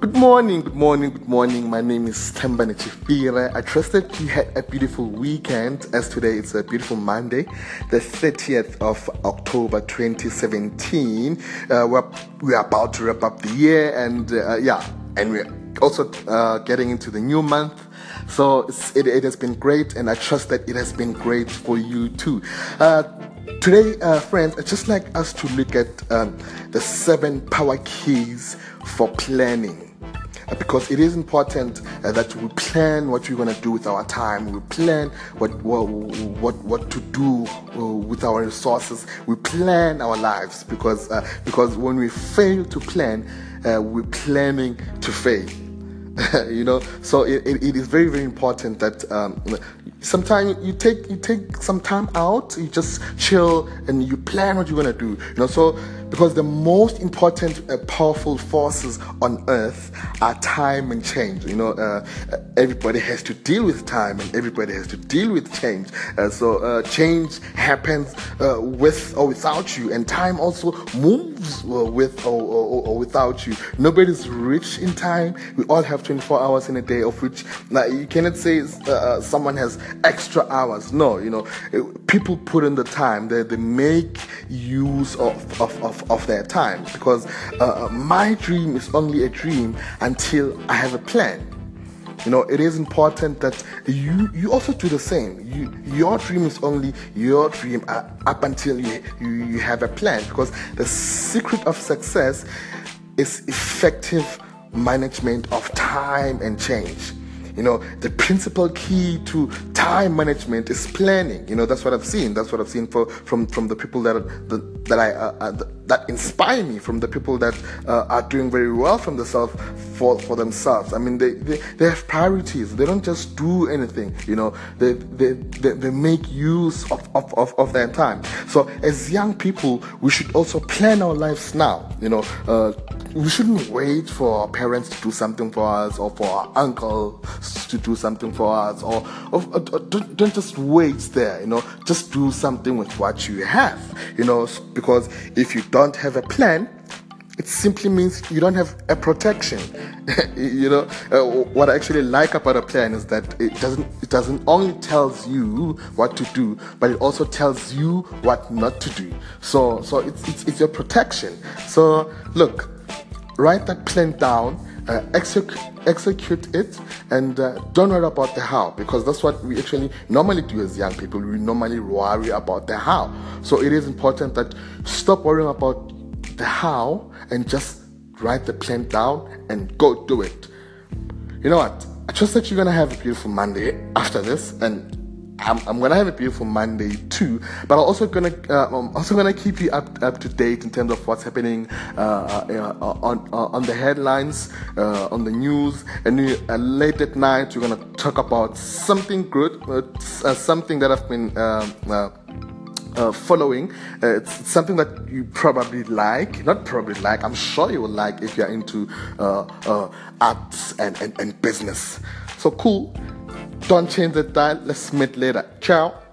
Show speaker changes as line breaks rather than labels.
Good morning, good morning, good morning. My name is Tembane Chifire. I trust that you had a beautiful weekend as today it's a beautiful Monday, the 30th of October 2017. Uh, we're, we're about to wrap up the year and uh, yeah, and we're also uh, getting into the new month. So it, it, has been great and I trust that it has been great for you too. Uh, today, uh, friends, I'd just like us to look at um, the seven power keys for planning because it is important uh, that we plan what we're going to do with our time. We plan what what what, what to do uh, with our resources. We plan our lives because uh, because when we fail to plan, uh, we're planning to fail. you know, so it, it, it is very very important that um, sometimes you take you take some time out, you just chill and you plan what you're gonna do. You know, so because the most important uh, powerful forces on earth are time and change you know uh, everybody has to deal with time and everybody has to deal with change. Uh, so uh, change happens uh, with or without you and time also moves uh, with or, or, or, without you. Nobody's rich in time. We all have 24 hours in a day of which now you cannot say someone has extra hours. No you know people put in the time. They, they make use of, of, of of, their time because uh, my dream is only a dream until I have a plan. You know, it is important that you you also do the same. You your dream is only your dream up until you, you, you have a plan because the secret of success is effective management of time and change. You know, the principal key to time management is planning. You know, that's what I've seen. That's what I've seen for, from from the people that that, that I uh, uh, that inspire me, from the people that uh, are doing very well from themselves for for themselves. I mean, they, they they have priorities. They don't just do anything. You know, they they they, they make use of, of, of, of their time. So as young people, we should also plan our lives now. You know uh, we shouldn't wait for our parents to do something for us or for our uncle to do something for us or, or, or don't, don't, just wait there you know. Just do something with what you have you know because if you don't have a plan it simply means you don't have a protection you know. Uh, what i actually like about a plan is that it doesn't it doesn't only tells you what to do but it also tells you what not to do. So so it's it's, it's your protection. So look write that plan down, uh, execute, it, and uh, don't worry about the how because that's what we actually normally do as young people. We normally worry about the how. So it is important that stop worrying about the how and just write the plan down and go do it. You know what? I trust that you're gonna have a beautiful Monday after this, and I'm, I'm, gonna have a beautiful Monday too, but I'm also gonna uh, I'm also gonna keep you up up to date in terms of what's happening uh, uh, on uh, on the headlines, uh, on the news, and uh, late at night we're gonna talk about something good, something that I've been. Uh, following. Uh, it's, it's, something that you probably like, not probably like, I'm sure you will like if you're into uh, arts and, and, and business. So cool. Don't change the dial. Let's meet later. Ciao.